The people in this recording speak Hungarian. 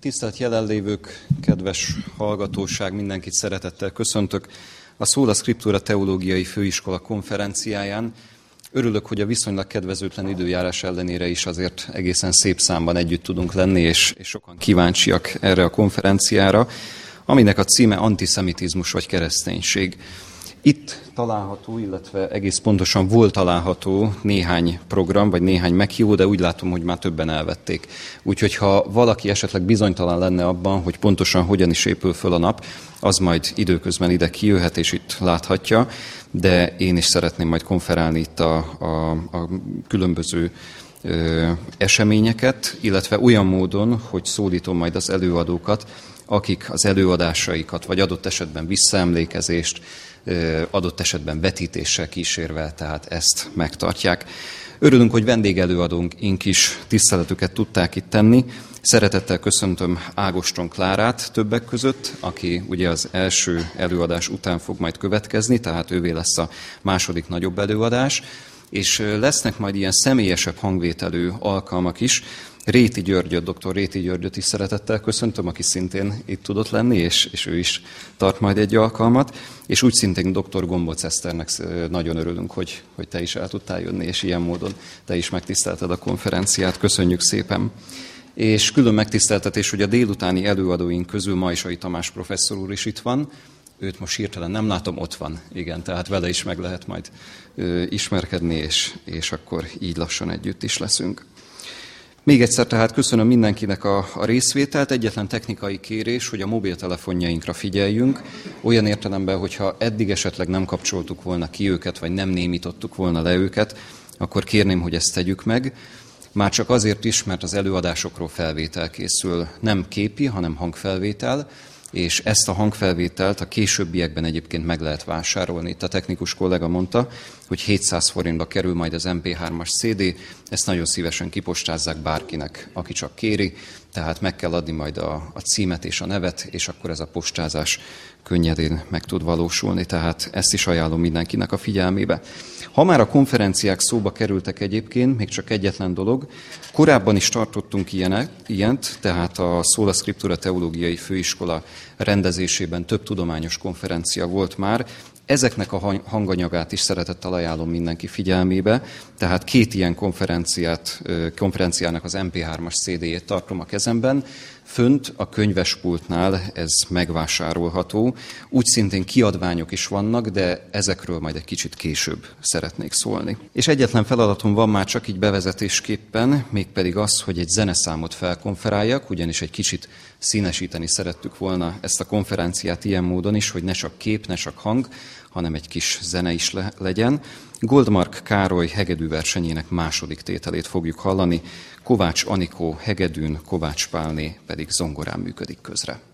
Tisztelt jelenlévők, kedves hallgatóság, mindenkit szeretettel köszöntök a Szóla Scriptura Teológiai Főiskola konferenciáján. Örülök, hogy a viszonylag kedvezőtlen időjárás ellenére is azért egészen szép számban együtt tudunk lenni, és, és sokan kíváncsiak erre a konferenciára, aminek a címe antiszemitizmus vagy kereszténység. Itt található, illetve egész pontosan volt található néhány program, vagy néhány meghívó, de úgy látom, hogy már többen elvették. Úgyhogy ha valaki esetleg bizonytalan lenne abban, hogy pontosan hogyan is épül föl a nap, az majd időközben ide kijöhet, és itt láthatja, de én is szeretném majd konferálni itt a, a, a különböző ö, eseményeket, illetve olyan módon, hogy szólítom majd az előadókat, akik az előadásaikat, vagy adott esetben visszaemlékezést, adott esetben vetítéssel kísérve, tehát ezt megtartják. Örülünk, hogy vendégelőadónk is tiszteletüket tudták itt tenni. Szeretettel köszöntöm Ágoston Klárát többek között, aki ugye az első előadás után fog majd következni, tehát ővé lesz a második nagyobb előadás, és lesznek majd ilyen személyesebb hangvételű alkalmak is, Réti Györgyöt, dr. Réti Györgyöt is szeretettel köszöntöm, aki szintén itt tudott lenni, és, és ő is tart majd egy alkalmat. És úgy szintén dr. Gomboc Eszternek nagyon örülünk, hogy, hogy te is el tudtál jönni, és ilyen módon te is megtisztelted a konferenciát. Köszönjük szépen! És külön megtiszteltetés, hogy a délutáni előadóink közül Majsai Tamás professzor úr is itt van, őt most hirtelen nem látom, ott van, igen, tehát vele is meg lehet majd ö, ismerkedni, és, és akkor így lassan együtt is leszünk. Még egyszer tehát köszönöm mindenkinek a, a részvételt. Egyetlen technikai kérés, hogy a mobiltelefonjainkra figyeljünk, olyan értelemben, hogyha eddig esetleg nem kapcsoltuk volna ki őket, vagy nem némítottuk volna le őket, akkor kérném, hogy ezt tegyük meg. Már csak azért is, mert az előadásokról felvétel készül. Nem képi, hanem hangfelvétel, és ezt a hangfelvételt a későbbiekben egyébként meg lehet vásárolni. Itt a technikus kollega mondta, hogy 700 forintba kerül majd az MP3-as CD, ezt nagyon szívesen kipostázzák bárkinek, aki csak kéri, tehát meg kell adni majd a, a címet és a nevet, és akkor ez a postázás könnyedén meg tud valósulni, tehát ezt is ajánlom mindenkinek a figyelmébe. Ha már a konferenciák szóba kerültek egyébként, még csak egyetlen dolog, korábban is tartottunk ilyenek, ilyent, tehát a Szóla Scriptura Teológiai Főiskola rendezésében több tudományos konferencia volt már, Ezeknek a hanganyagát is szeretettel ajánlom mindenki figyelmébe, tehát két ilyen konferenciát, konferenciának az MP3-as CD-jét tartom a kezemben, Fönt a könyvespultnál ez megvásárolható. Úgy szintén kiadványok is vannak, de ezekről majd egy kicsit később szeretnék szólni. És egyetlen feladatom van már csak így bevezetésképpen, mégpedig az, hogy egy zeneszámot felkonferáljak, ugyanis egy kicsit színesíteni szerettük volna ezt a konferenciát ilyen módon is, hogy ne csak kép, ne csak hang, hanem egy kis zene is le- legyen. Goldmark Károly hegedű versenyének második tételét fogjuk hallani, Kovács Anikó hegedűn, Kovács Pálné pedig zongorán működik közre.